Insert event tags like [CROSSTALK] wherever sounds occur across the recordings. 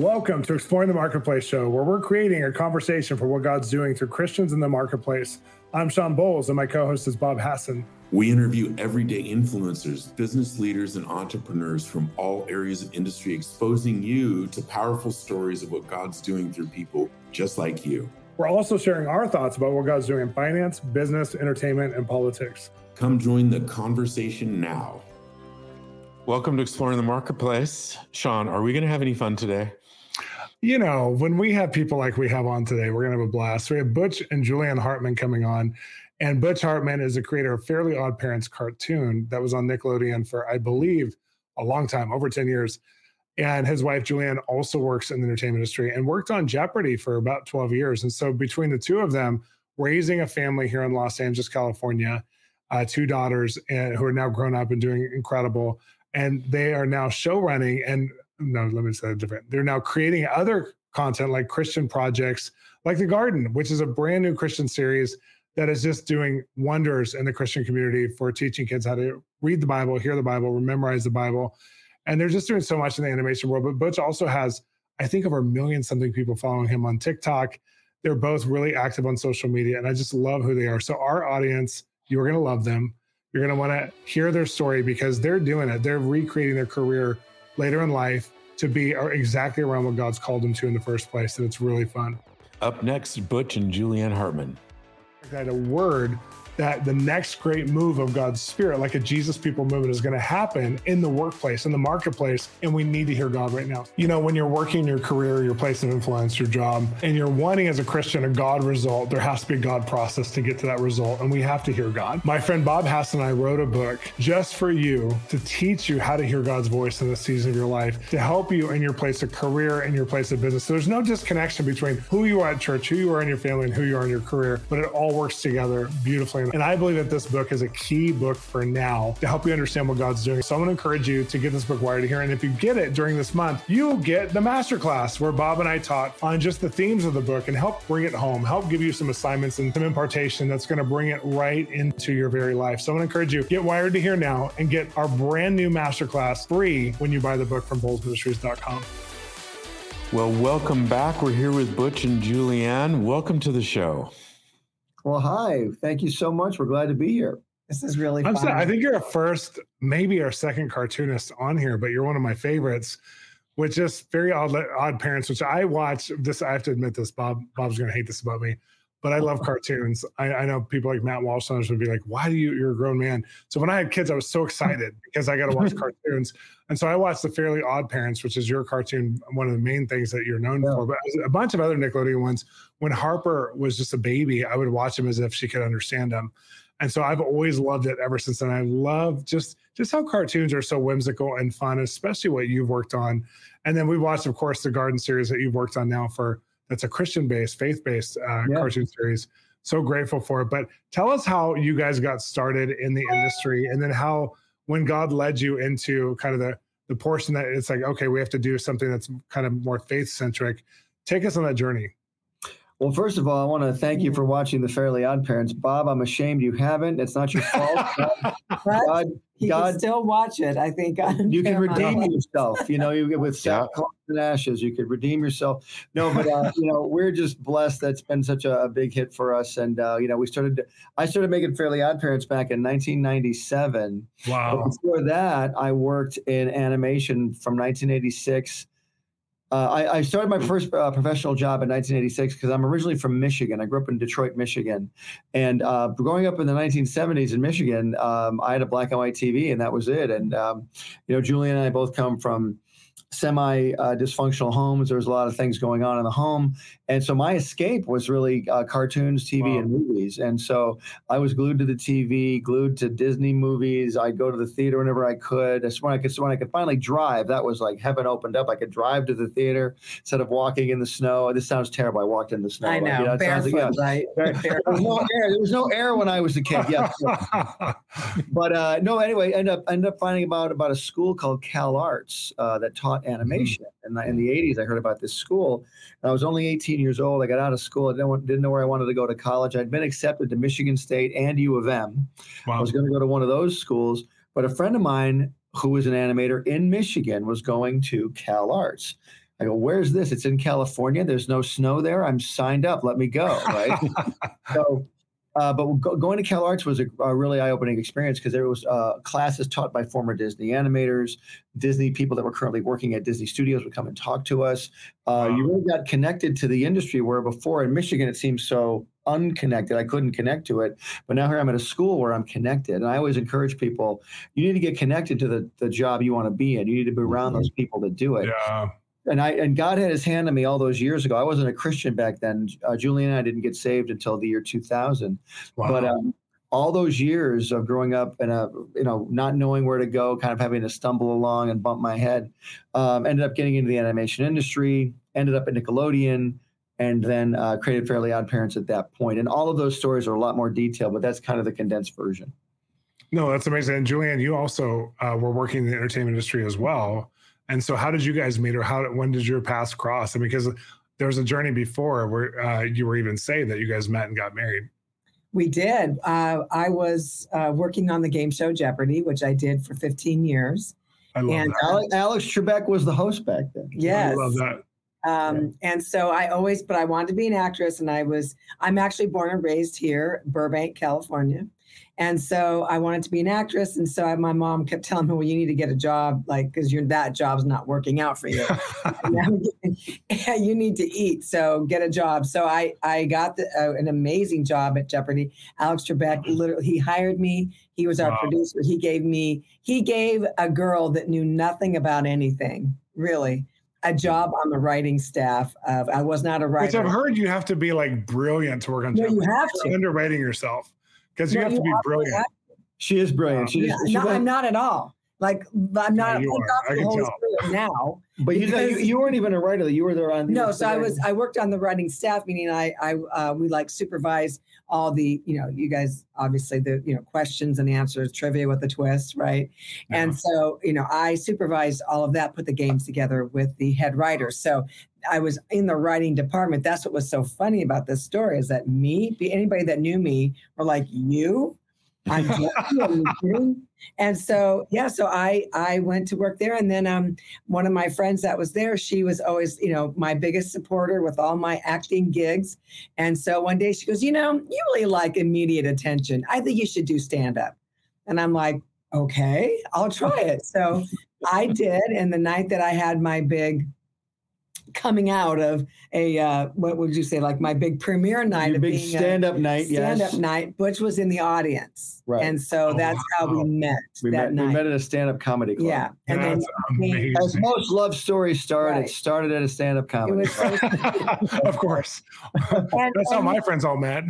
Welcome to Exploring the Marketplace Show, where we're creating a conversation for what God's doing through Christians in the marketplace. I'm Shawn Bolz, and my co host is Bob Hasson. We interview everyday influencers, business leaders, and entrepreneurs from all areas of industry, exposing you to powerful stories of what God's doing through people just like you. We're also sharing our thoughts about what God's doing in finance, business, entertainment, and politics. Come join the conversation now. Welcome to Exploring the Marketplace. Shawn, are we going to have any fun today? You know, when we have people like we have on today, we're going to have a blast. We have Butch and Julieann Hartman coming on. And Butch Hartman is the creator of Fairly Odd Parents cartoon that was on Nickelodeon for, I believe, a long time, over 10 years. And his wife, Julieann, also works in the entertainment industry and worked on Jeopardy for about 12 years. And so, between the two of them, raising a family here in Los Angeles, California, uh, two daughters and, who are now grown up and doing incredible. And they are now show running and no, let me say it different. They're now creating other content like Christian projects, like The Garden, which is a brand new Christian series that is just doing wonders in the Christian community for teaching kids how to read the Bible, hear the Bible, memorize the Bible. And they're just doing so much in the animation world. But Butch also has, I think, over a million something people following him on TikTok. They're both really active on social media, and I just love who they are. So, our audience, you're going to love them. You're going to want to hear their story because they're doing it. They're recreating their career later in life to be exactly around what God's called them to in the first place. And it's really fun. Up next, Butch and Julieann Hartman. I had a word that the next great move of God's Spirit, like a Jesus People movement, is going to happen in the workplace, in the marketplace. And we need to hear God right now. You know, when you're working your career, your place of influence, your job, and you're wanting as a Christian a God result, there has to be a God process to get to that result. And we have to hear God. My friend Bob Hasson and I wrote a book just for you to teach you how to hear God's voice in this season of your life, to help you in your place of career and your place of business. So there's no disconnection between who you are at church, who you are in your family, and who you are in your career, but it all works together beautifully. And I believe that this book is a key book for now to help you understand what God's doing. So I'm going to encourage you to get this book wired here. And if you get it during this month, you'll get the masterclass where Bob and I taught on just the themes of the book and help bring it home, help give you some assignments and some impartation that's going to bring it right into your very life. So I'm going to encourage you, get Wired to Hear now and get our brand new masterclass free when you buy the book from bolzministries.com. Well, welcome back. We're here with Butch and Julieann. Welcome to the show. Well, hi. Thank you so much. We're glad to be here. This is really fun. I'm fun. I think you're a first, maybe our second cartoonist on here, but you're one of my favorites, which is very odd, odd parents, which I watch. This I have to admit this. Bob Bob's going to hate this about me, but I love uh, cartoons. I, I know people like Matt Walsh would be like, "Why do you? You're a grown man." So when I had kids, I was so [LAUGHS] excited because I got to watch cartoons, and so I watched the Fairly Odd Parents, which is your cartoon, one of the main things that you're known yeah. for. But a bunch of other Nickelodeon ones. When Harper was just a baby, I would watch him as if she could understand him. And so I've always loved it ever since then. I love just just how cartoons are so whimsical and fun, especially what you've worked on. And then we watched, of course, the Garden series that you've worked on now for that's a Christian based, faith based uh, yeah. cartoon series. So grateful for it. But tell us how you guys got started in the industry, and then how when God led you into kind of the the portion that it's like, okay, we have to do something that's kind of more faith centric. Take us on that journey. Well, first of all, I want to thank you for watching The Fairly Odd Parents. Bob, I'm ashamed you haven't. It's not your fault. [LAUGHS] God, God, God, can still watch it. I think you can redeem yourself. You know, you get with sackcloth and ashes, you could redeem yourself. No, but uh, you know, we're just blessed. That's been such a, a big hit for us, and uh, you know, we started. I started making Fairly Odd Parents back in 1997. Wow. But before that, I worked in animation from 1986 uh, I, I, started my first uh, professional job in 1986 because I'm originally from Michigan. I grew up in Detroit, Michigan. And uh, growing up in the 1970s in Michigan, um, I had a black and white TV, and that was it. And, um, you know, Julie and I both come from semi uh, dysfunctional homes. There was a lot of things going on in the home, and so my escape was really uh, cartoons, TV, wow. and movies. And so I was glued to the TV, glued to Disney movies. I'd go to the theater whenever I could. That's when I could. So when I could finally drive, that was like heaven opened up. I could drive to the theater instead of walking in the snow. This sounds terrible. I walked in the snow. I know, you know barefoot, like, yeah, right? there was no air. There was no air when I was a kid. Yeah, [LAUGHS] but uh, no. Anyway, end up end up finding about about a school called Cal Arts uh, that taught taught animation. Mm-hmm. And in the 80s, I heard about this school. And I was only 18 years old. I got out of school. I didn't, didn't know where I wanted to go to college. I'd been accepted to Michigan State and U of M. Wow. I was going to go to one of those schools. But a friend of mine who was an animator in Michigan was going to Cal Arts. I go, where's this? It's in California. There's no snow there. I'm signed up. Let me go. Right. [LAUGHS] so, uh, but go, going to Cal Arts was a, a really eye-opening experience because there was uh, classes taught by former Disney animators, Disney people that were currently working at Disney Studios would come and talk to us. Uh, wow. You really got connected to the industry where before in Michigan it seemed so unconnected. I couldn't connect to it. But now here I'm at a school where I'm connected. And I always encourage people, you need to get connected to the, the job you want to be in. You need to be around those people that do it. Yeah. And I and God had his hand on me all those years ago. I wasn't a Christian back then. Uh, Julie and I didn't get saved until the year 2000. Wow. But um, all those years of growing up and a you know not knowing where to go, kind of having to stumble along and bump my head, um, ended up getting into the animation industry. Ended up at Nickelodeon and then uh, created Fairly Odd Parents at that point. And all of those stories are a lot more detailed, but that's kind of the condensed version. No, that's amazing. And Julieann, you also uh, were working in the entertainment industry as well. And so, how did you guys meet, or how when did your paths cross? And because there was a journey before where uh, you were even saying that you guys met and got married. We did. Uh, I was uh, working on the game show Jeopardy, which I did for 15 years. I love and that. Alex, Alex Trebek was the host back then. Yes. I love that. Um, yeah. And so I always, but I wanted to be an actress, and I was. I'm actually born and raised here, Burbank, California, and so I wanted to be an actress. And so I, my mom kept telling me, "Well, you need to get a job, like, because you're that job's not working out for you. [LAUGHS] you need to eat, so get a job." So I I got the, uh, an amazing job at Jeopardy. Alex Trebek literally he hired me. He was our wow. producer. He gave me he gave a girl that knew nothing about anything really a job on the writing staff of I was not a writer. Which I've heard you have to be like brilliant to work on. No, you have to underwriting yourself because you no, have to be brilliant. She is brilliant. Um, she yeah, is, no, I'm not at all. Like I'm not. No, I can tell. now. But you, you, you weren't even a writer. You were there on. no, so I was. I worked on the writing staff, meaning I I uh, we like supervise all the you know you guys obviously the you know questions and answers trivia with a twist right and so you know i supervised all of that put the games together with the head writer so i was in the writing department that's what was so funny about this story is that me anybody that knew me were like you I'm [LAUGHS] and so yeah, so I I went to work there, and then um one of my friends that was there, she was always you know my biggest supporter with all my acting gigs, and so one day she goes, you know, you really like immediate attention. I think you should do stand up, and I'm like, okay, I'll try it. So I did, and the night that I had my big coming out of a uh, what would you say like my big premiere night Your of big stand up night stand up yes. night butch was in the audience right and so oh, that's wow. how we met we that met night. we met at a stand up comedy club yeah and that's then as most love stories start right. it started at a stand up comedy [LAUGHS] [LAUGHS] of course and, [LAUGHS] that's how my friends all met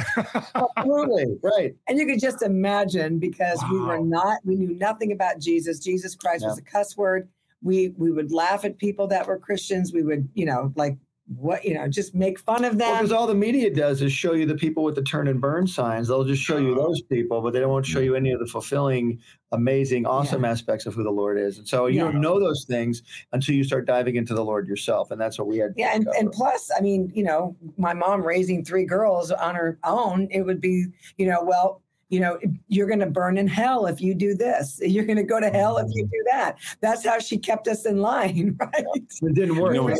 absolutely right and you could just imagine because wow. we were not we knew nothing about jesus jesus christ yeah. was a cuss word we we would laugh at people that were Christians. We would, you know, like what you know, just make fun of them. Because well, all the media does is show you the people with the turn and burn signs. They'll just show you oh. those people, but they won't show you any of the fulfilling, amazing, awesome yeah. aspects of who the Lord is. And so you yeah. don't know those things until you start diving into the Lord yourself. And that's what we had. Yeah, and, and plus, I mean, you know, my mom raising three girls on her own, it would be, you know, well, you know, you're going to burn in hell if you do this. You're going to go to hell if you do that. That's how she kept us in line, [LAUGHS] right? It didn't work. No, it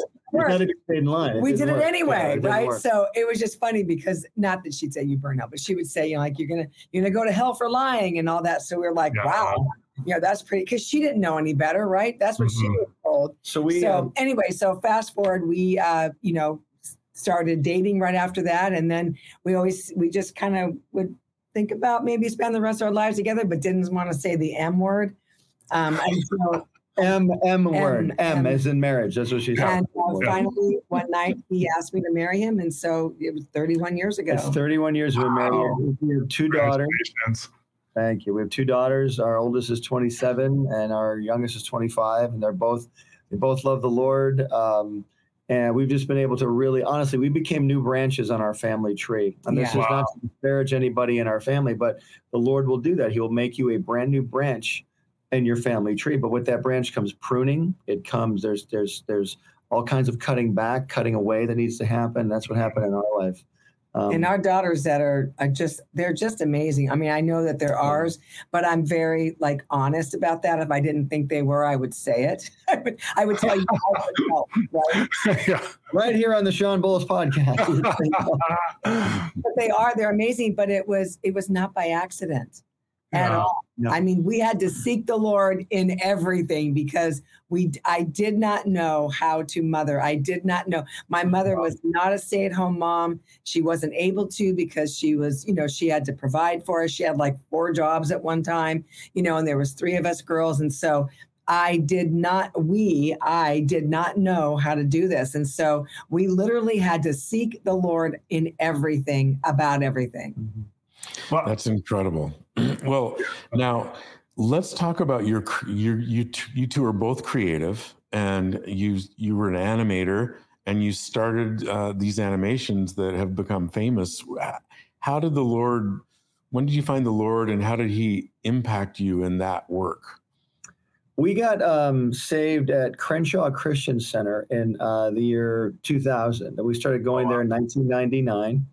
in line. we did it work. anyway, yeah, it right? Work. So it was just funny because not that she'd say you burn out, but she would say, you know, like you're gonna you're gonna go to hell for lying and all that. So we are like, yeah. wow, you know, that's pretty because she didn't know any better, right? That's what mm-hmm. she was told. So we so um, anyway, so fast forward, we uh, you know, started dating right after that, and then we always we just kind of would think about maybe spend the rest of our lives together, but didn't want to say the M word. Um, and so M M word M, M, as in marriage. That's what she said. And uh, finally, one night he asked me to marry him, and so it was 31 years ago. It's 31 years we're married. We have two daughters. Thank you. We have two daughters. Our oldest is 27, and our youngest is 25, and they're both they both love the Lord. Um, and we've just been able to really honestly we became new branches on our family tree. And this yeah. is wow. not to disparage anybody in our family but the lord will do that. He will make you a brand new branch in your family tree. But with that branch comes pruning. It comes there's there's there's all kinds of cutting back cutting away that needs to happen. That's what happened in our life Um, and our daughters that are, are just they're just amazing. I mean, I know that they're ours, but I'm very like honest about that. If I didn't think they were, I would say it. [LAUGHS] I would, I would tell you [LAUGHS] how it right? yeah. right here on the Shawn Bolz podcast. [LAUGHS] But they are, they're amazing. But it was it was not by accident at No, all. no. I mean, we had to seek the Lord in everything because we I did not know how to mother. I did not know. My mother was not a stay-at-home mom. She wasn't able to because she was, you know, she had to provide for us. She had like four jobs at one time, you know, and there was three of us girls and so I did not we I did not know how to do this. And so we literally had to seek the Lord in everything about everything. Mm-hmm. Well, That's incredible. [CLEARS THROAT] well, now let's talk about your cr- your you t- you two are both creative, and you you were an animator, and you started uh, these animations that have become famous. How did the Lord? When did you find the Lord, and how did He impact you in that work? We got um, saved at Crenshaw Christian Center in uh, the year 2000. We started going there in 1999.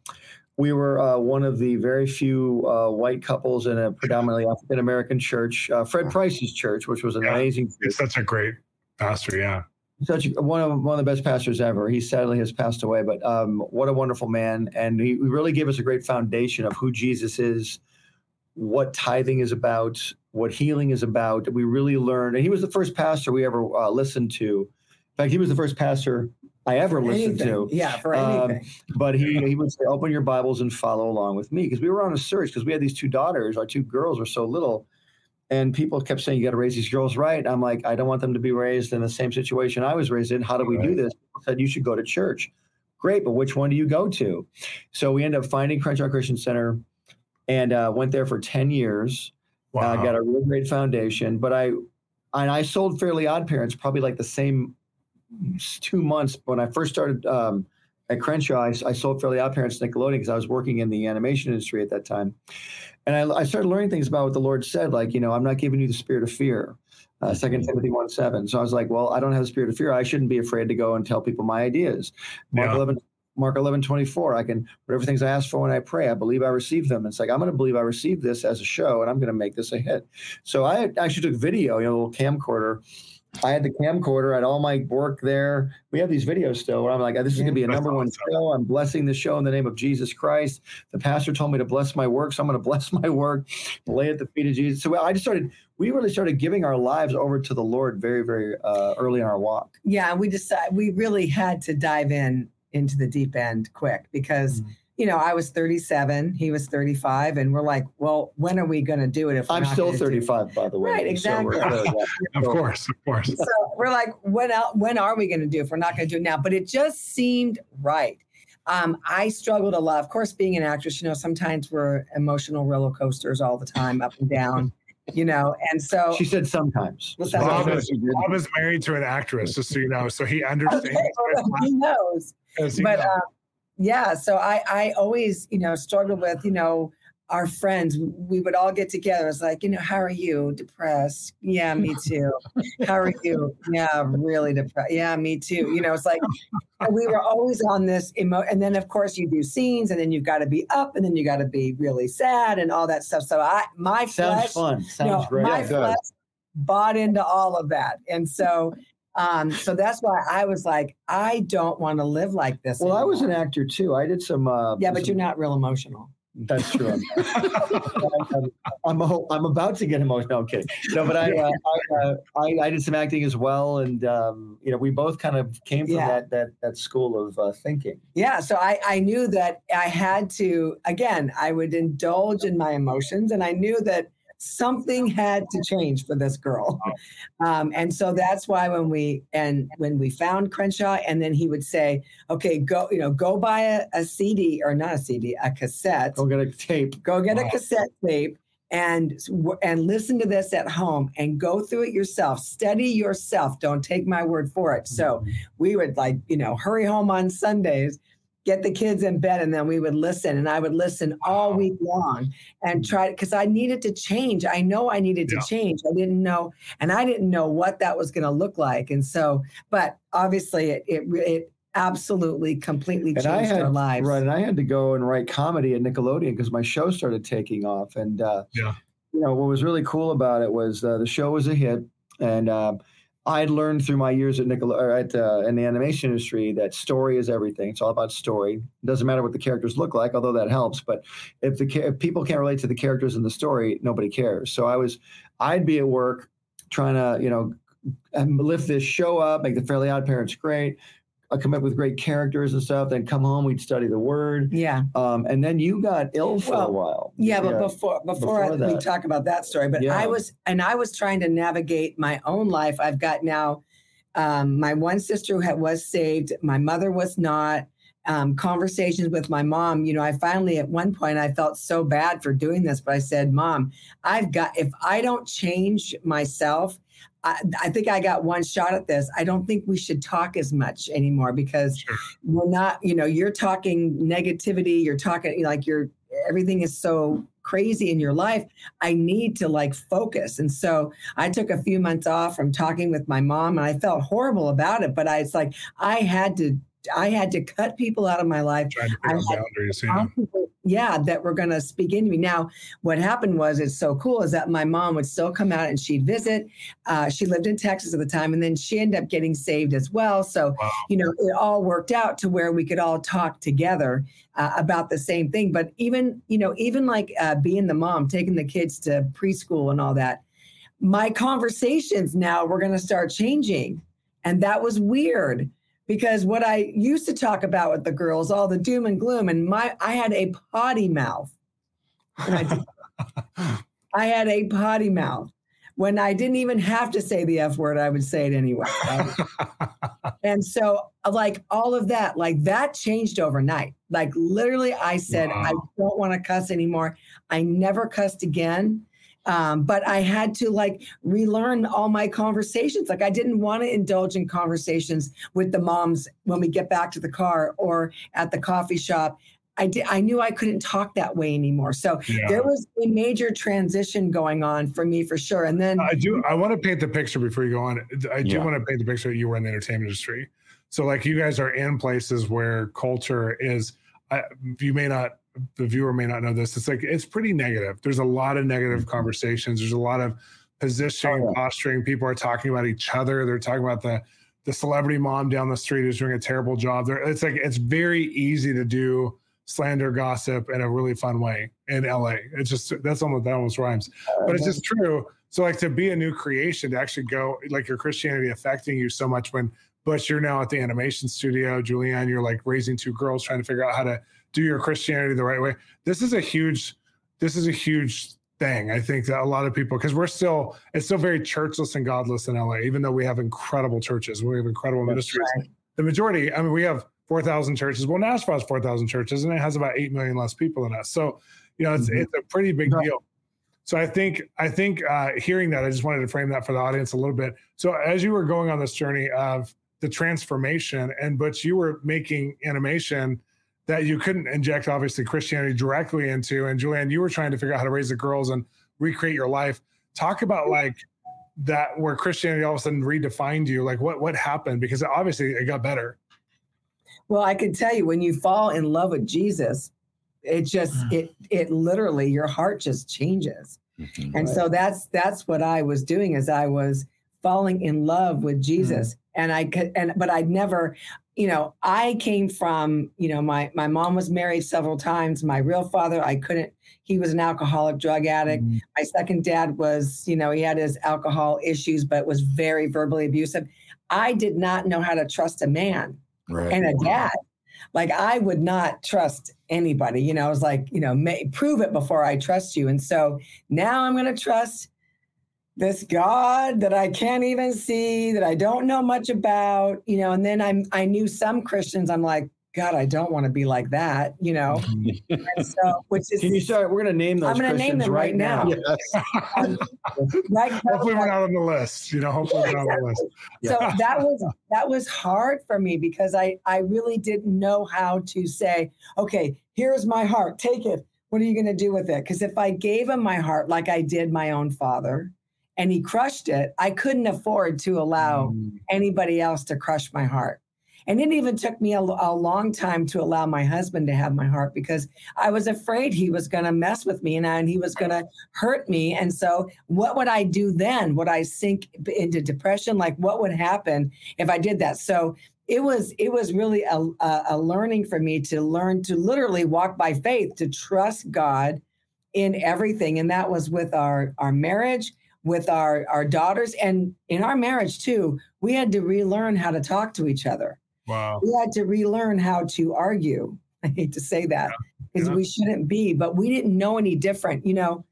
We were uh, one of the very few uh, white couples in a predominantly African American church, uh, Fred Price's church, which was an Yeah. amazing church. it's such a great pastor. Yeah. such a, one of one of the best pastors ever. He sadly has passed away, but um, what a wonderful man! And he, he really gave us a great foundation of who Jesus is, what tithing is about, what healing is about. We really learned, and he was the first pastor we ever uh, listened to. In fact, he was the first pastor I ever listened Anything. to. Yeah, for Um, anything. But he he would say, "Open your Bibles and follow along with me," because we were on a search because we had these two daughters. Our two girls were so little, and people kept saying, "You got to raise these girls right." I'm like, I don't want them to be raised in the same situation I was raised in. How do we do this? People said you should go to church. Great, but which one do you go to? So we ended up finding Crenshaw Christian Center, and uh, went there for ten years. Wow. Uh, got a really great foundation, but I and I sold Fairly Odd Parents probably like the same two months when I first started um, at Crenshaw. I, I sold Fairly Odd Parents to Nickelodeon because I was working in the animation industry at that time, and I, I started learning things about what the Lord said, like you know, I'm not giving you the spirit of fear. Uh, Second Timothy one seven. So I was like, well, I don't have the spirit of fear. I shouldn't be afraid to go and tell people my ideas. Mark Yeah. eleven. Mark 11, 24, I can, whatever things I ask for when I pray, I believe I receive them. It's like, I'm going to believe I received this as a show and I'm going to make this a hit. So I actually took video, you know, a little camcorder. I had the camcorder, I had all my work there. We have these videos still where I'm like, this is going to be a number one awesome. show. I'm blessing the show in the name of Jesus Christ. The pastor told me to bless my work, so I'm going [LAUGHS] to bless my work, lay at the feet of Jesus. So I just started, we really started giving our lives over to the Lord very, very uh, early in our walk. Yeah, we decided we really had to dive in into the deep end quick because Mm-hmm. You know I was 37, he was 35, and we're like, well, when are we going to do it? If I'm still gonna do it? 35, by the way. Right, exactly. good, yeah. [LAUGHS] Of course. Of course. so we're like, when el- when are we going to do it if we're not going to do it now? But it just seemed right. Um, I struggled a lot. Of course, being an actress, you know, sometimes we're emotional roller coasters all the time, up and down, you know. And so, She said sometimes. What's that? Bob is. Bob is married to an actress, just so you know. So he understands. okay, well, he knows. he but knows. uh, yeah so i i always you know struggled with you know our friends we would all get together. It's like you know how are you? Depressed? Yeah me [LAUGHS] too. How are you? Yeah really depressed. Yeah me too. You know it's like we were always on this emo and then of course you do scenes and then you've got to be up and then you got to be really sad and all that stuff. So i my Sounds flesh fun. Sounds no, great. my Yeah, flesh bought into all of that. And so um so that's why i was like i don't want to live like this Well, I was an actor too. I did some. Uh, yeah but some- you're not real emotional That's true. I'm, [LAUGHS] I'm, I'm, I'm about to get emotional. No, I'm kidding. No, but I, uh, I, uh, I, I did some acting as well, and um, you know, we both kind of came from Yeah. that that that school of uh, thinking. yeah so i i knew that i had to again i would indulge in my emotions and i knew that something had to change for this girl. Um, and so that's why when we and when we found crenshaw and then he would say okay go you know go buy a, a cd or not a cd a cassette. Go get a tape. go get Wow. a cassette tape and and listen to this at home and go through it yourself. Study yourself. Don't take my word for it. So we would like you know hurry home on sundays get the kids in bed and then we would listen and i would listen all week long and try because i needed to change i know i needed to change i didn't know and i didn't know what that was going to look like and so but obviously it it, it absolutely completely changed I had our lives. right, and I had to go and write comedy at Nickelodeon because my show started taking off. And uh, Yeah. you know what was really cool about it was uh, the show was a hit, and um, I'd learned through my years at Nickel or at uh, in the animation industry that story is everything. It's all about story. It doesn't matter what the characters look like, although that helps. But if the if people can't relate to the characters in the story, nobody cares. So I was, I'd be at work trying to you know um, lift this show up, make the Fairly Odd Parents great. I come up with great characters and stuff. Then come home, we'd study the word, yeah. um, and then you got ill for a while. Yeah, but before before, Before I, we talk about that story, but Yeah. I was and I was trying to navigate my own life. I've got now um, my one sister who had, was saved, my mother was not. Um, conversations with my mom. You know, I finally at one point I felt so bad for doing this, but I said, "Mom, I've got if I don't change myself." I, I think I got one shot at this. I don't think we should talk as much anymore because Sure. we're not, you know, you're talking negativity, you're talking like you're everything is so crazy in your life. I need to like focus. And so I took a few months off from talking with my mom and I felt horrible about it. But I it's like I had to I had to cut people out of my life Trying to put I had- boundaries. Yeah. people, yeah, that were going to speak into me. Now, what happened was it's so cool is that my mom would still come out and she'd visit. Uh, she lived in Texas at the time, and then she ended up getting saved as well. So, Wow. you know, it all worked out to where we could all talk together uh, about the same thing. But even, you know, even like uh, being the mom, taking the kids to preschool and all that, my conversations now were going to start changing. And that was weird because what I used to talk about with the girls, all the doom and gloom, and my I had a potty mouth. I, [LAUGHS] I had a potty mouth. When I didn't even have to say the F word, I would say it anyway. [LAUGHS] and so, like all of that, like that changed overnight. Like literally, I said, I don't want to cuss anymore. I never cussed again. Um, but I had to like relearn all my conversations. Like I didn't want to indulge in conversations with the moms when we get back to the car or at the coffee shop. I did. I knew I couldn't talk that way anymore. So Yeah. there was a major transition going on for me for sure. And then I do. I want to paint the picture before you go on. I do Yeah. want to paint the picture that you were in the entertainment industry. So, like, you guys are in places where culture is. I, you may not, the viewer may not know this. It's like it's pretty negative. There's a lot of negative mm-hmm. conversations. There's a lot of positioning, Oh, yeah. posturing. People are talking about each other. They're talking about the the celebrity mom down the street who's doing a terrible job. There, it's like it's very easy to do slander, gossip in a really fun way in LA. It's just that's almost that almost rhymes but it's just uh-huh. true. So like to be a new creation, to actually go like your Christianity affecting you so much when Butch, you're now at the animation studio, Julieann, you're like raising two girls trying to figure out how to do your Christianity the right way. This is a huge, this is a huge thing. I think that a lot of people, because we're still, it's still very churchless and godless in LA, even though we have incredible churches, we have incredible ministries. The majority, I mean, we have 4,000 churches. Well, Nashville has 4,000 churches and it has about 8 million less people than us. So, you know, it's, Mhm. it's a pretty big Right. deal. So I think I think uh, hearing that, I just wanted to frame that for the audience a little bit. So as you were going on this journey of the transformation, and but you were making animation that you couldn't inject obviously Christianity directly into, and Julieann, you were trying to figure out how to raise the girls and recreate your life. Talk about like that where Christianity all of a sudden redefined you. Like what what happened? Because obviously it got better. Well, I can tell you when you fall in love with Jesus, it just it it literally your heart just changes. Mhm. And Right. so that's that's what I was doing as I was falling in love with Jesus. And I could and but I'd never, you know, I came from, you know, my my mom was married several times. My real father, I couldn't, he was an alcoholic drug addict. Mhm. My second dad was, you know, he had his alcohol issues, but was very verbally abusive. I did not know how to trust a man Right. and a dad. Like I would not trust anybody. You know, I was like, you know, may, prove it before I trust you. And so now I'm going to trust this God that I can't even see, that I don't know much about. You know, and then I'm I knew some Christians. I'm like, God, I don't want to be like that. You know, [LAUGHS] so which is Can you start? We're going to name those. I'm gonna name them right now. Yes. [LAUGHS] Um, right. hopefully we're not on the list. You know, hopefully we're not on the list. [LAUGHS] so that was that was hard for me because I I really didn't know how to say, okay, here's my heart, take it. What are you going to do with it? Because if I gave him my heart like I did my own father, and he crushed it, I couldn't afford to allow Mm. anybody else to crush my heart. And it even took me a, a long time to allow my husband to have my heart because I was afraid he was going to mess with me and, I, and he was going to hurt me. And so, what would I do then? Would I sink into depression? Like, what would happen if I did that? So, it was it was really a, a, a learning for me to learn to literally walk by faith to trust god in everything and that was with our our marriage with our our daughters and in our marriage too we had to relearn how to talk to each other wow we had to relearn how to argue [LAUGHS] i hate to say that because yeah. yeah. we shouldn't be but we didn't know any different you know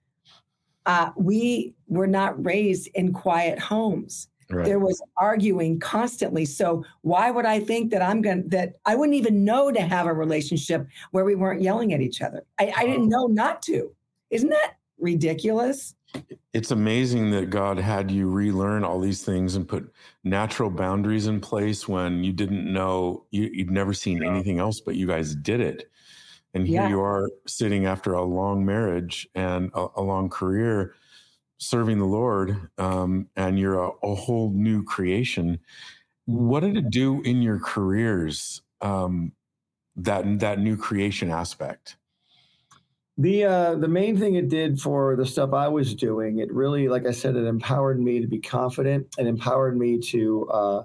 uh, we were not raised in quiet homes Right. There was arguing constantly. So why would I think that I'm going to, that I wouldn't even know to have a relationship where we weren't yelling at each other? I, I didn't know not to. Isn't that ridiculous? It's amazing that God had you relearn all these things and put natural boundaries in place when you didn't know you, would never seen yeah. anything else, but you guys did it. And here yeah. you are sitting after a long marriage and a, a long career serving the Lord, um, and you're a, a, whole new creation. What did it do in your careers? Um, that that new creation aspect. The uh, the main thing it did for the stuff I was doing, it really, like I said, it empowered me to be confident and empowered me to uh,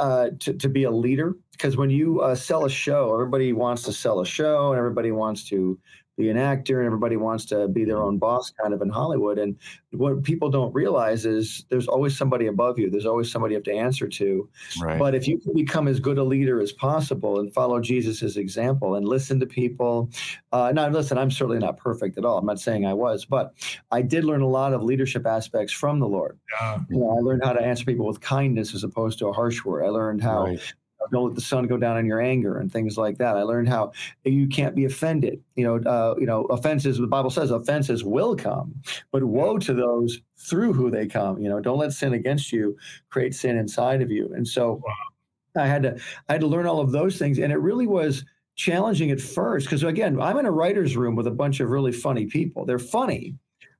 uh, to, to be a leader. Because when you uh, sell a show, everybody wants to sell a show, and everybody wants to be an actor and everybody wants to be their own boss kind of in Hollywood. And what people don't realize is there's always somebody above you. There's always somebody you have to answer to. Right. But if you can become as good a leader as possible and follow Jesus's example and listen to people, uh, now listen, I'm certainly not perfect at all. I'm not saying I was, but I did learn a lot of leadership aspects from the Lord. Yeah. You know, I learned how to answer people with kindness as opposed to a harsh word. I learned how right don't let the sun go down on your anger and things like that. I learned how you can't be offended. You know, uh, you know, offenses. The Bible says offenses will come, but woe to those through who they come. You know, don't let sin against you create sin inside of you. And so, wow. I had to I had to learn all of those things, and it really was challenging at first because again, I'm in a writer's room with a bunch of really funny people. They're funny,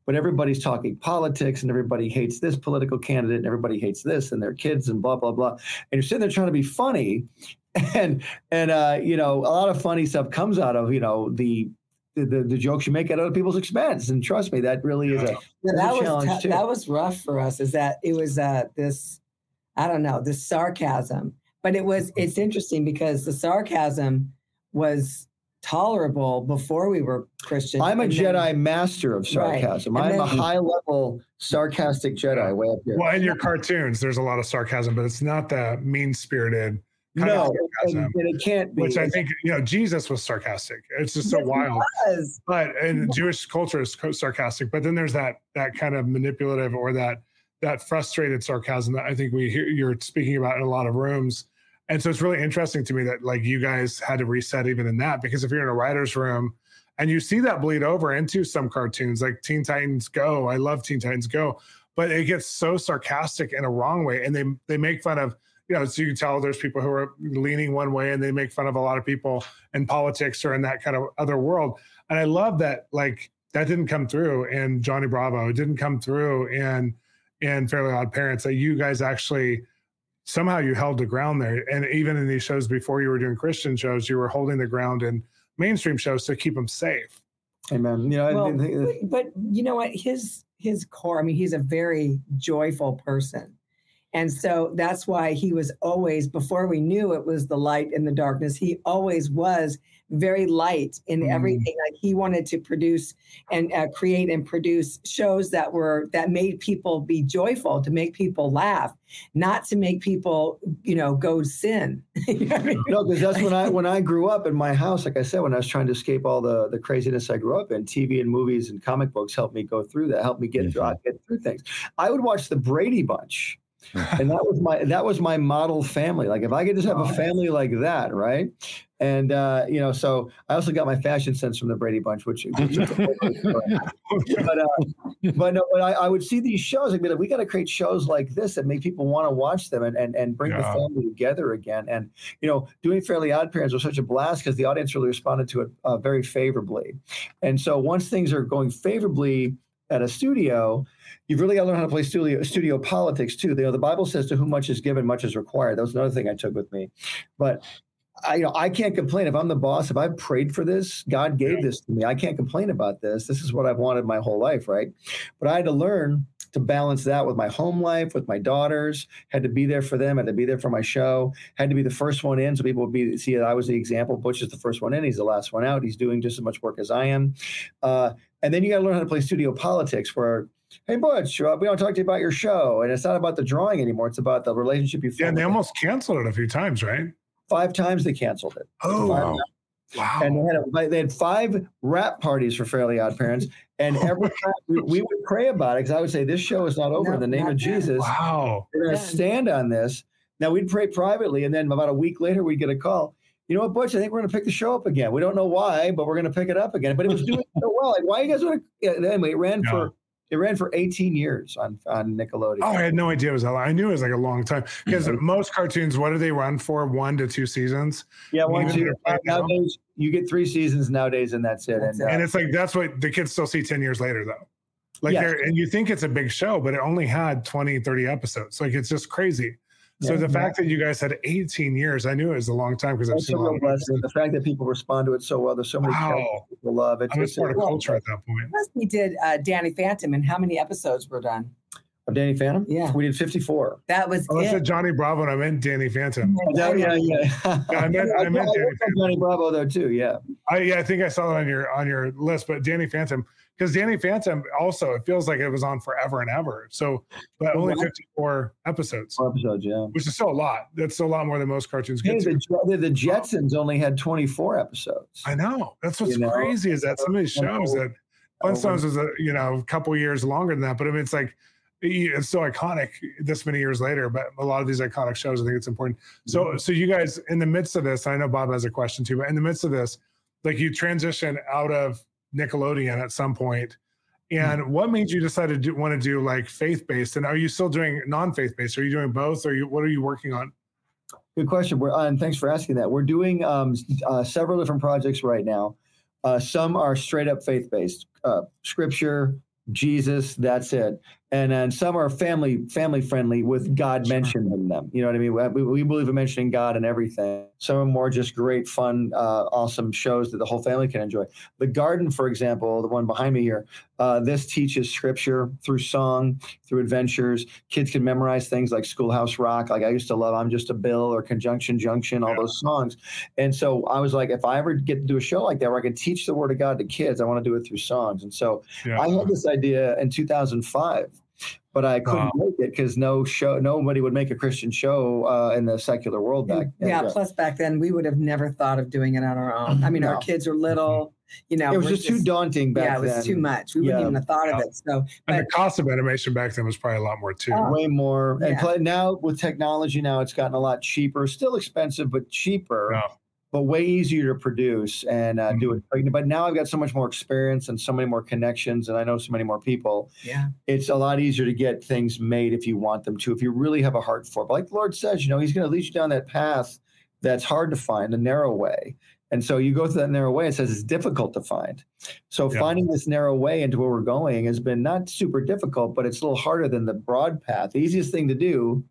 but everybody's talking politics and everybody hates this political candidate and everybody hates this and their kids and blah blah blah and you're sitting there trying to be funny [LAUGHS] and and uh, you know a lot of funny stuff comes out of you know the the, the jokes you make at other people's expense and trust me that really is a, yeah, that a was t- that was rough for us is that it was uh, this i don't know this sarcasm but it was it's interesting because the sarcasm was tolerable before we were Christian. I'm a Jedi then, master of sarcasm. Right. I'm a high level sarcastic Jedi way up here. Well, in your cartoons, there's a lot of sarcasm, but it's not the mean spirited. No, and, and, it can't be. Which I think you know, Jesus was sarcastic. It's just so yes, wild. But in Jewish culture is sarcastic. But then there's that that kind of manipulative or that that frustrated sarcasm that I think we hear you're speaking about in a lot of rooms and so it's really interesting to me that like you guys had to reset even in that because if you're in a writer's room and you see that bleed over into some cartoons like Teen Titans Go, I love Teen Titans Go, but it gets so sarcastic in a wrong way. And they they make fun of, you know, so you can tell there's people who are leaning one way and they make fun of a lot of people in politics or in that kind of other world. And I love that like that didn't come through in Johnny Bravo. It didn't come through in in Fairly Odd Parents that you guys actually somehow you held the ground there. And even in these shows before you were doing Christian shows, you were holding the ground in mainstream shows to keep them safe. Amen. You know, well, but you know what? His his core. I mean, he's a very joyful person. And so that's why he was always, before we knew it was the light in the darkness, he always was very light in mm. everything. Like he wanted to produce and uh, create and produce shows that were that made people be joyful, to make people laugh, not to make people, you know, go sin. [LAUGHS] you know I mean? No, because that's when I when I grew up in my house. Like I said, when I was trying to escape all the the craziness I grew up in, TV and movies and comic books helped me go through that, helped me get mm-hmm. through get through things. I would watch the Brady Bunch [LAUGHS] and that was my that was my model family. Like if I could just have a family like that, right? And uh, you know, so I also got my fashion sense from the Brady Bunch, which, [LAUGHS] which but, uh, but no, but I, I, would see these shows. I'd be like, we got to create shows like this that make people want to watch them and and, and bring yeah. the family together again. And you know, doing Fairly Odd Parents was such a blast because the audience really responded to it uh, very favorably. And so once things are going favorably at a studio, you've really got to learn how to play studio studio politics too. You know, the Bible says, "To whom much is given, much is required." That was another thing I took with me. But I, you know, I can't complain if I'm the boss. If I've prayed for this, God gave this to me. I can't complain about this. This is what I've wanted my whole life, right? But I had to learn to balance that with my home life, with my daughters. Had to be there for them. Had to be there for my show. Had to be the first one in, so people would be see that I was the example. Butch is the first one in. He's the last one out. He's doing just as much work as I am. Uh, and then you got to learn how to play studio politics, where hey Butch, uh, we don't talk to you about your show, and it's not about the drawing anymore. It's about the relationship you. Yeah, and they almost canceled it a few times, right? Five times they canceled it. Oh, Five wow. Wow. and they had, a, they had five rap parties for Fairly Odd Parents. And oh, every time we, we would pray about it because I would say, This show is not over No, in the name of yet. Jesus. wow. We're going to stand on this. Now we'd pray privately. And then about a week later, we'd get a call. You know what, Butch? I think we're going to pick the show up again. We don't know why, but we're going to pick it up again. But it was doing so well. Like, why you guys want to? Anyway, it ran Yeah. for it ran for 18 years on on Nickelodeon. Oh, I had no idea it was that long. I knew it was like a long time because Mhm. most cartoons, what do they run for? One to two seasons. yeah, one, even two. if they're now- Nowadays, you get three seasons nowadays, and that's it. And, uh, And it's like that's what the kids still see 10 years later, though. Like Yes. they're and you think it's a big show, but it only had 20, 30 episodes. Like it's just crazy. So Yeah. the fact that you guys had 18 years, I knew it was a long time because I've That's seen a a lot real of The fact that people respond to it so well. There's so many Wow. people love it. I was It's part of just- culture at that point. Plus, we did uh, Danny Phantom, and how many episodes were done? Of Danny Phantom? Yeah. We did 54. That was Oh, I said Johnny Bravo and I meant Danny Phantom. Yeah, oh, yeah, yeah. [LAUGHS] Yeah, I meant- I meant Danny worked on Johnny Bravo though too. Yeah. I yeah, I think I saw it on your on your list, but Danny Phantom because Danny Phantom also it feels like it was on forever and ever. So, but only Wow. 54 episodes, Four episodes. Yeah. which is still a lot. That's still a lot more than most cartoons Hey, get the, to. the, the Jetsons only had 24 episodes. I know. That's what's You know? crazy is that some of these shows that Flintstones is a you know a couple years longer than that, but I mean it's like it's so iconic this many years later. But a lot of these iconic shows, I think it's important. So so you guys in the midst of this, I know Bob has a question too, but in the midst of this, like you transition out of Nickelodeon at some point, and what made you decide to do, want to do like faith based? And are you still doing non faith based? Are you doing both? Or you what are you working on? Good question. We're, uh, and thanks for asking that. We're doing um, uh, several different projects right now. Uh, some are straight up faith based, uh, scripture, Jesus, that's it. And then some are family family friendly with God Sure. mentioned in them. You know what I mean? We, we believe in mentioning God and everything. Some are more just great, fun, uh, awesome shows that the whole family can enjoy. The Garden, for example, the one behind me here, uh, this teaches scripture through song, through adventures. Kids can memorize things like Schoolhouse Rock. Like I used to love I'm Just a Bill or Conjunction Junction, all Yeah. those songs. And so I was like, if I ever get to do a show like that where I can teach the word of God to kids, I want to do it through songs. And so Yeah. I had this idea in 2005, but I couldn't Wow. make it because no show, nobody would make a Christian show uh, in the secular world back then. yeah, plus back then we would have never thought of doing it on our own. I mean, our kids are little, you know. it was we're just too daunting back then. Yeah, it was then. too much. We wouldn't even have thought of it. So, and the cost of animation back then was probably a lot more too. Oh. way more. And Yeah. now with technology, now it's gotten a lot cheaper. Still expensive, but cheaper. Yeah. But way easier to produce and uh, do Mm-hmm. it. But now I've got so much more experience and so many more connections, and I know so many more people. yeah, It's a lot easier to get things made if you want them to, if you really have a heart for it. But like the Lord says, you know, He's going to lead you down that path that's hard to find, the narrow way. And so you go through that narrow way. It says it's difficult to find. So Yeah. finding this narrow way into where we're going has been not super difficult, but it's a little harder than the broad path. The easiest thing to do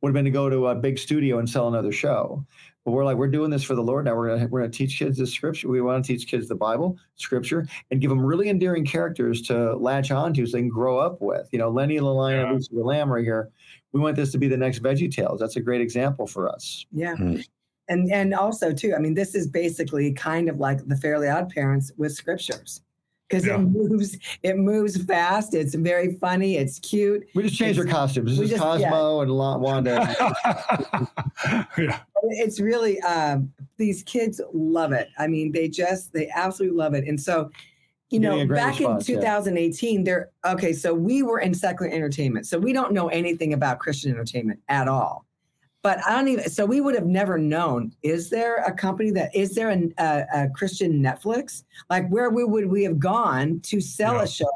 would have been to go to a big studio and sell another show. But we're like, we're doing this for the Lord now. We're gonna we're gonna teach kids the scripture. We want to teach kids the Bible, scripture, and give them really endearing characters to latch onto so they can grow up with. You know, Lenny the Lion Yeah. and Lucy the Lamb right here. We want this to be the next Veggie Tales. That's a great example for us. yeah. Mm. And and also too, I mean, this is basically kind of like the Fairly Odd Parents with scriptures. Because Yeah. it moves, it moves fast. It's very funny. It's cute. We just changed our costumes. This is just- Cosmo and La- Wanda. [LAUGHS] [LAUGHS] yeah. It's really um, these kids love it. I mean, they just they absolutely love it. And so, you know, great back response, in yeah. 2018, they're okay. So we were in secular entertainment, so we don't know anything about Christian entertainment at all. But I don't even. So we would have never known. Is there a company that is there an, a, a Christian Netflix? Like where we would we have gone to sell Yeah. a show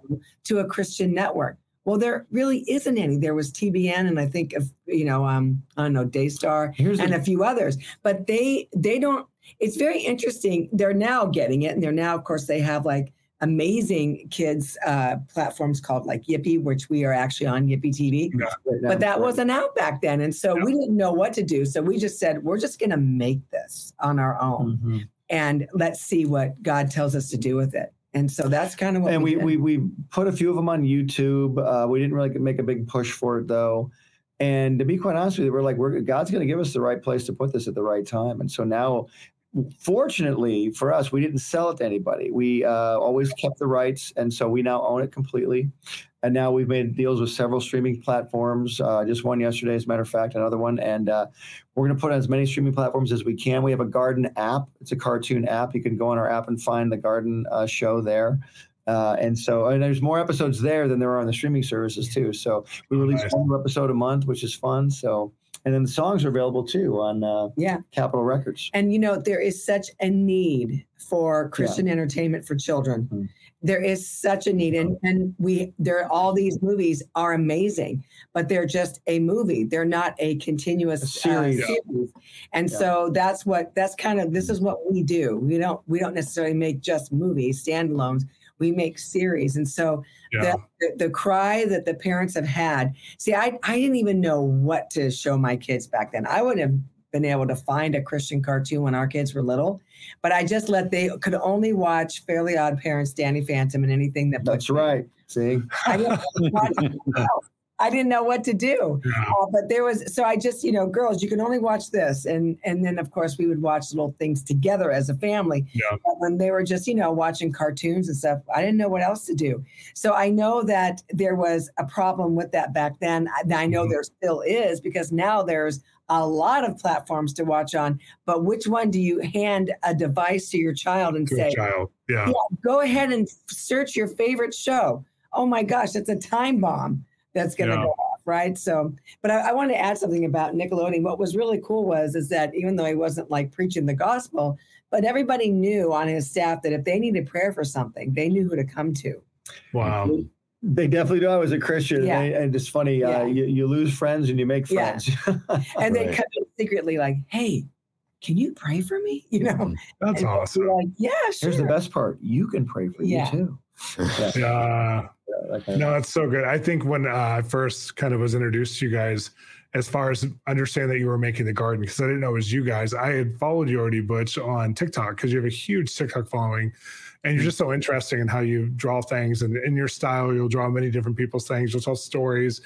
to a Christian network? Well, there really isn't any. There was TBN, and I think of you know, um, I don't know, Daystar Here's and the, a few others but they they don't it's very interesting they're now getting it and they're now of course they have like amazing kids uh, platforms called like Yippee, which we are actually on Yippee TV. Yeah. But that wasn't out back then. And so yeah. we didn't know what to do. So we just said, we're just going to make this on our own mm-hmm. and let's see what God tells us to do with it. And so that's kind of what and we, we, we, we put a few of them on YouTube. Uh, we didn't really make a big push for it though. And to be quite honest with you, we're like, we're God's going to give us the right place to put this at the right time. And so now fortunately for us, we didn't sell it to anybody. We uh, always kept the rights, and so we now own it completely. And now we've made deals with several streaming platforms. Uh, just one yesterday, as a matter of fact, another one. And uh, we're going to put on as many streaming platforms as we can. We have a garden app. It's a cartoon app. You can go on our app and find the garden uh, show there. Uh, and so, and there's more episodes there than there are on the streaming services too. So we release nice. one episode a month, which is fun. So and then the songs are available too on uh, yeah Capitol Records. And you know there is such a need for Christian yeah. entertainment for children. Mm-hmm. There is such a need, and and we there all these movies are amazing, but they're just a movie. They're not a continuous a series. Uh, series. And yeah. so that's what that's kind of this is what we do. We don't we don't necessarily make just movies standalones we make series. And so yeah. the, the, the, cry that the parents have had, see, I, I didn't even know what to show my kids back then. I wouldn't have been able to find a Christian cartoon when our kids were little, but I just let they could only watch Fairly Odd Parents, Danny Phantom, and anything that. That's right. See, I [LAUGHS] I didn't know what to do. Yeah. Uh, but there was so I just you know girls you can only watch this and and then of course we would watch little things together as a family. Yeah. But when they were just you know watching cartoons and stuff, I didn't know what else to do. So I know that there was a problem with that back then. I, I know mm-hmm. there still is because now there's a lot of platforms to watch on. But which one do you hand a device to your child and to say, child. Yeah. yeah, go ahead and search your favorite show. Oh my gosh, it's a time bomb that's going to yeah. go off, right? So, but I, I want to add something about Nickelodeon. What was really cool was is that even though he wasn't like preaching the gospel, but everybody knew on his staff that if they needed prayer for something, they knew who to come to. Wow. They definitely do. I was a Christian, yeah. and, and, it's funny. Uh, yeah. Uh, you, you lose friends and you make friends. Yeah. [LAUGHS] and they come in secretly, like, "Hey, can you pray for me?" [LAUGHS] You know, mm-hmm. that's and awesome. Like, yeah, sure. Here's the best part: you can pray for yeah. you too. [LAUGHS] yeah no, it's so good. I think when uh, I first kind of was introduced to you guys, as far as understand that you were making the garden, because I didn't know it was you guys. I had followed you already, Butch, on TikTok because you have a huge TikTok following, and you're just so interesting in how you draw things and in your style. You'll draw many different people's things. You'll tell stories.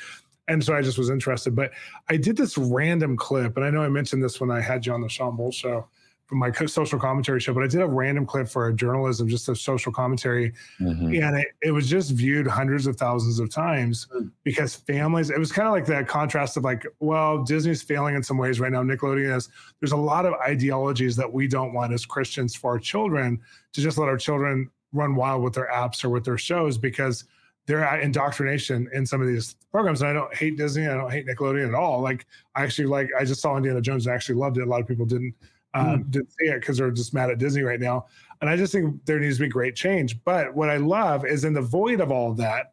And so I just was interested. But I did this random clip, and I know I mentioned this when I had you on the Shawn Bolz show from my social commentary show, but I did a random clip for a journalism, just a social commentary. Mm-hmm. And it, it, was just viewed hundreds of thousands of times mm-hmm. because families, it was kind of like that contrast of like, well, Disney's failing in some ways right now. Nickelodeon is, there's a lot of ideologies that we don't want as Christians for our children to just let our children run wild with their apps or with their shows because their indoctrination in some of these programs. And I don't hate Disney. I don't hate Nickelodeon at all. Like I actually like, I just saw Indiana Jones and actually loved it. A lot of people didn't um, mm. didn't see it because they're just mad at Disney right now. And I just think there needs to be great change. But what I love is in the void of all of that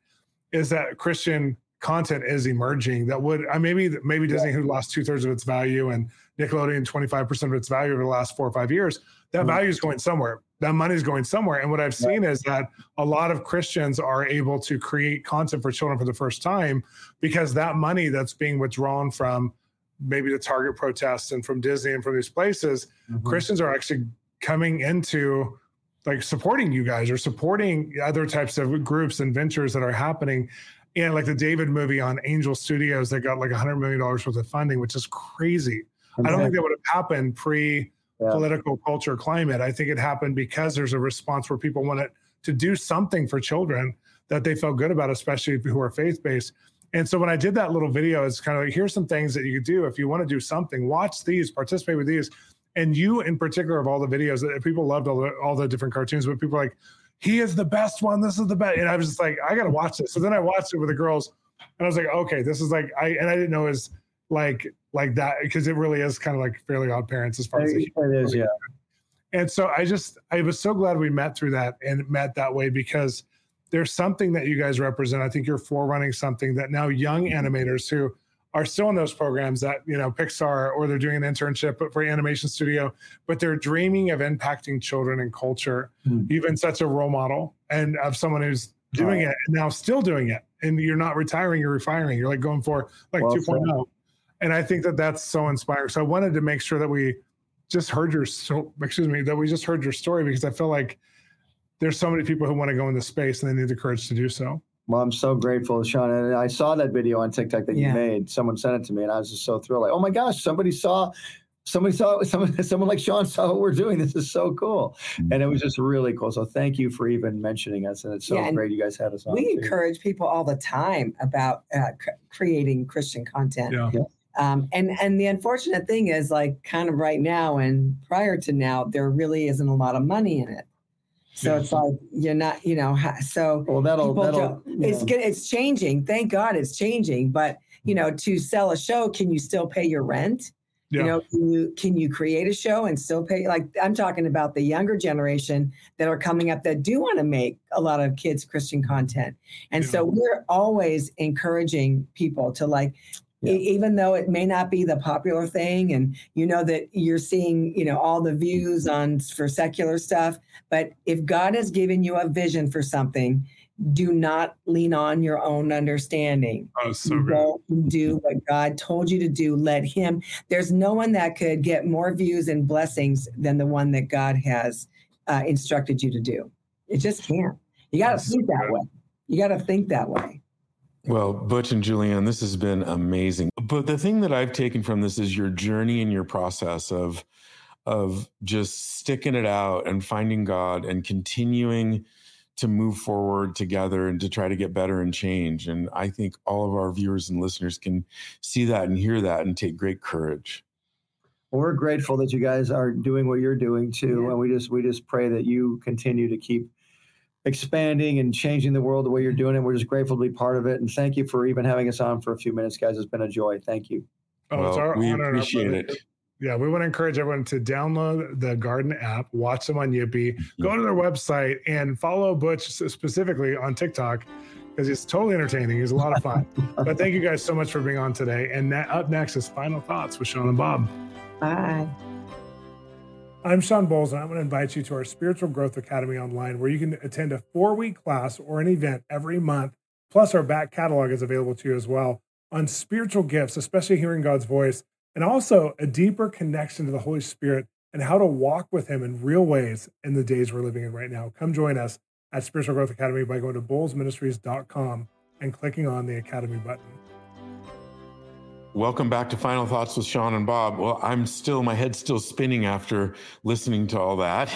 is that Christian content is emerging that would I maybe maybe Disney who lost two thirds of its value and Nickelodeon 25% of its value over the last four or five years, that mm. value is going somewhere. That money is going somewhere. And what I've seen is that a lot of Christians are able to create content for children for the first time because that money that's being withdrawn from maybe the Target protests and from Disney and from these places, mm-hmm. Christians are actually coming into like supporting you guys or supporting other types of groups and ventures that are happening. And like the David movie on Angel Studios that got like a hundred million dollars worth of funding, which is crazy. Okay. I don't think that would have happened pre political yeah. culture climate. I think it happened because there's a response where people wanted to do something for children that they felt good about, especially who are faith based. And so when I did that little video, it's kind of like, here's some things that you could do if you want to do something. Watch these, participate with these. And you, in particular, of all the videos, that people loved all the all the different cartoons, but people like, he is the best one. This is the best. And I was just like, I got to watch this. So then I watched it with the girls, and I was like, okay, this is like, I and I didn't know it was like like that because it really is kind of like fairly odd parents as far as it is, yeah. And so I just I was so glad we met through that and met that way because there's something that you guys represent. I think you're forerunning something that now young animators who are still in those programs that you know Pixar or they're doing an internship for animation studio, but they're dreaming of impacting children and culture. Mm. You've been such a role model, and of someone who's doing it and now still doing it. And you're not retiring, you're refiring. You're like going for like well 2.0. And I think that that's so inspiring. So I wanted to make sure that we just heard your so excuse me that we just heard your story because I feel like there's so many people who want to go into space and they need the courage to do so. Well, I'm so grateful, Shawn. And I saw that video on TikTok that yeah. you made. Someone sent it to me, and I was just so thrilled. Like, oh my gosh, somebody saw, somebody saw, [LAUGHS] someone, someone like Shawn saw what we're doing. This is so cool, mm-hmm. and it was just really cool. So thank you for even mentioning us, and it's so yeah, great you guys had us on. We too. encourage people all the time about uh, c- creating Christian content. Yeah. yeah. Um, and and the unfortunate thing is, like, kind of right now and prior to now, there really isn't a lot of money in it. So it's like you're not, you know. So well, that'll that'll. It's good. It's changing. Thank God, it's changing. But you know, to sell a show, can you still pay your rent? Yeah. You know, can you can you create a show and still pay? Like I'm talking about the younger generation that are coming up that do want to make a lot of kids Christian content, and yeah. so we're always encouraging people to like yeah. even though it may not be the popular thing and you know that you're seeing you know all the views on for secular stuff but if god has given you a vision for something do not lean on your own understanding. Oh, so Don't do what god told you to do. Let him there's no one that could get more views and blessings than the one that god has uh, instructed you to do. It just can't. You got to think that way. You got to think that way well, Butch and Julieann, this has been amazing. But the thing that I've taken from this is your journey and your process of of just sticking it out and finding God and continuing to move forward together and to try to get better and change. And I think all of our viewers and listeners can see that and hear that and take great courage. Well, we're grateful that you guys are doing what you're doing too. Yeah. And we just we just pray that you continue to keep expanding and changing the world the way you're doing it. We're just grateful to be part of it. And thank you for even having us on for a few minutes, guys. It's been a joy. Thank you. Oh, well, it's our we honor. appreciate it. Yeah, we want to encourage everyone to download the Garden app, watch them on Yippee, go to their website, and follow Butch specifically on TikTok because he's totally entertaining. He's a lot of fun. [LAUGHS] but thank you guys so much for being on today. And up next is Final Thoughts with Shawn and Bob. Bye. I'm Shawn Bolz, and I'm going to invite you to our Spiritual Growth Academy online, where you can attend a four week class or an event every month. Plus, our back catalog is available to you as well on spiritual gifts, especially hearing God's voice, and also a deeper connection to the Holy Spirit and how to walk with Him in real ways in the days we're living in right now. Come join us at Spiritual Growth Academy by going to bolzministries.com and clicking on the Academy button. Welcome back to Final Thoughts with Shawn and Bob. Well, I'm still my head's still spinning after listening to all that.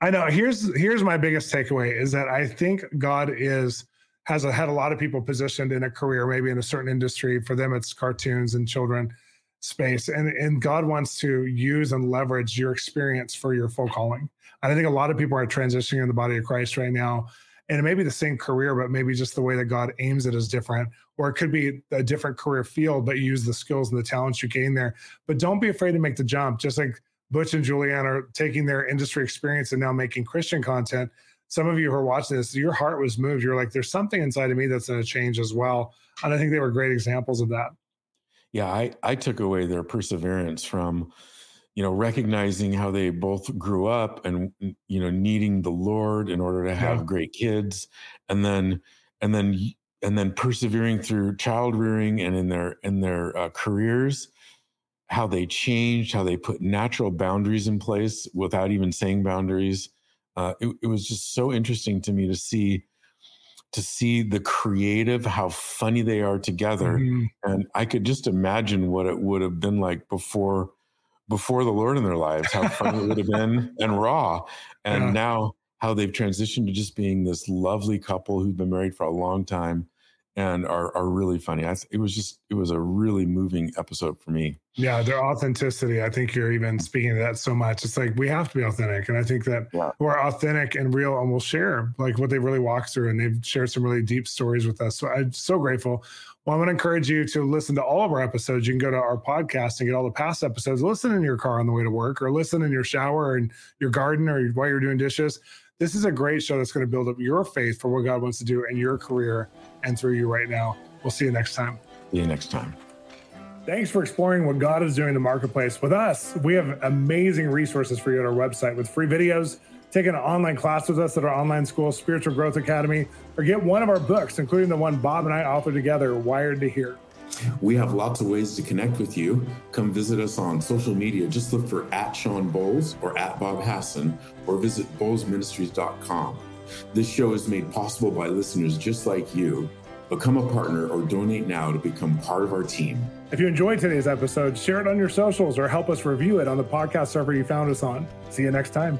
I know. Here's here's my biggest takeaway is that I think God is has a, had a lot of people positioned in a career, maybe in a certain industry. For them, it's cartoons and children space, and and God wants to use and leverage your experience for your full calling. And I think a lot of people are transitioning in the body of Christ right now and it may be the same career, but maybe just the way that God aims it is different, or it could be a different career field, but use the skills and the talents you gain there. But don't be afraid to make the jump. Just like Butch and Julieann are taking their industry experience and now making Christian content. Some of you who are watching this, your heart was moved. You're like, there's something inside of me that's going to change as well. And I think they were great examples of that. Yeah, I, I took away their perseverance from you know recognizing how they both grew up and you know needing the lord in order to have yeah. great kids and then and then and then persevering through child rearing and in their in their uh, careers how they changed how they put natural boundaries in place without even saying boundaries uh, it, it was just so interesting to me to see to see the creative how funny they are together mm-hmm. and i could just imagine what it would have been like before before the Lord in their lives, how fun it would have been [LAUGHS] and raw. And yeah. now how they've transitioned to just being this lovely couple who've been married for a long time and are, are really funny. I, it was just, it was a really moving episode for me. Yeah. Their authenticity. I think you're even speaking of that so much. It's like, we have to be authentic. And I think that yeah. who are authentic and real and will share like what they really walked through. And they've shared some really deep stories with us. So I'm so grateful. Well, I'm going to encourage you to listen to all of our episodes. You can go to our podcast and get all the past episodes. Listen in your car on the way to work, or listen in your shower and your garden, or while you're doing dishes. This is a great show that's going to build up your faith for what God wants to do in your career and through you right now. We'll see you next time. See you next time. Thanks for exploring what God is doing in the marketplace with us. We have amazing resources for you at our website with free videos take an online class with us at our online school, Spiritual Growth Academy, or get one of our books, including the one Bob and I authored together, Wired to Hear. We have lots of ways to connect with you. Come visit us on social media. Just look for at Shawn Bolz or at Bob Hasson or visit bolzministries.com. This show is made possible by listeners just like you. Become a partner or donate now to become part of our team. If you enjoyed today's episode, share it on your socials or help us review it on the podcast server you found us on. See you next time.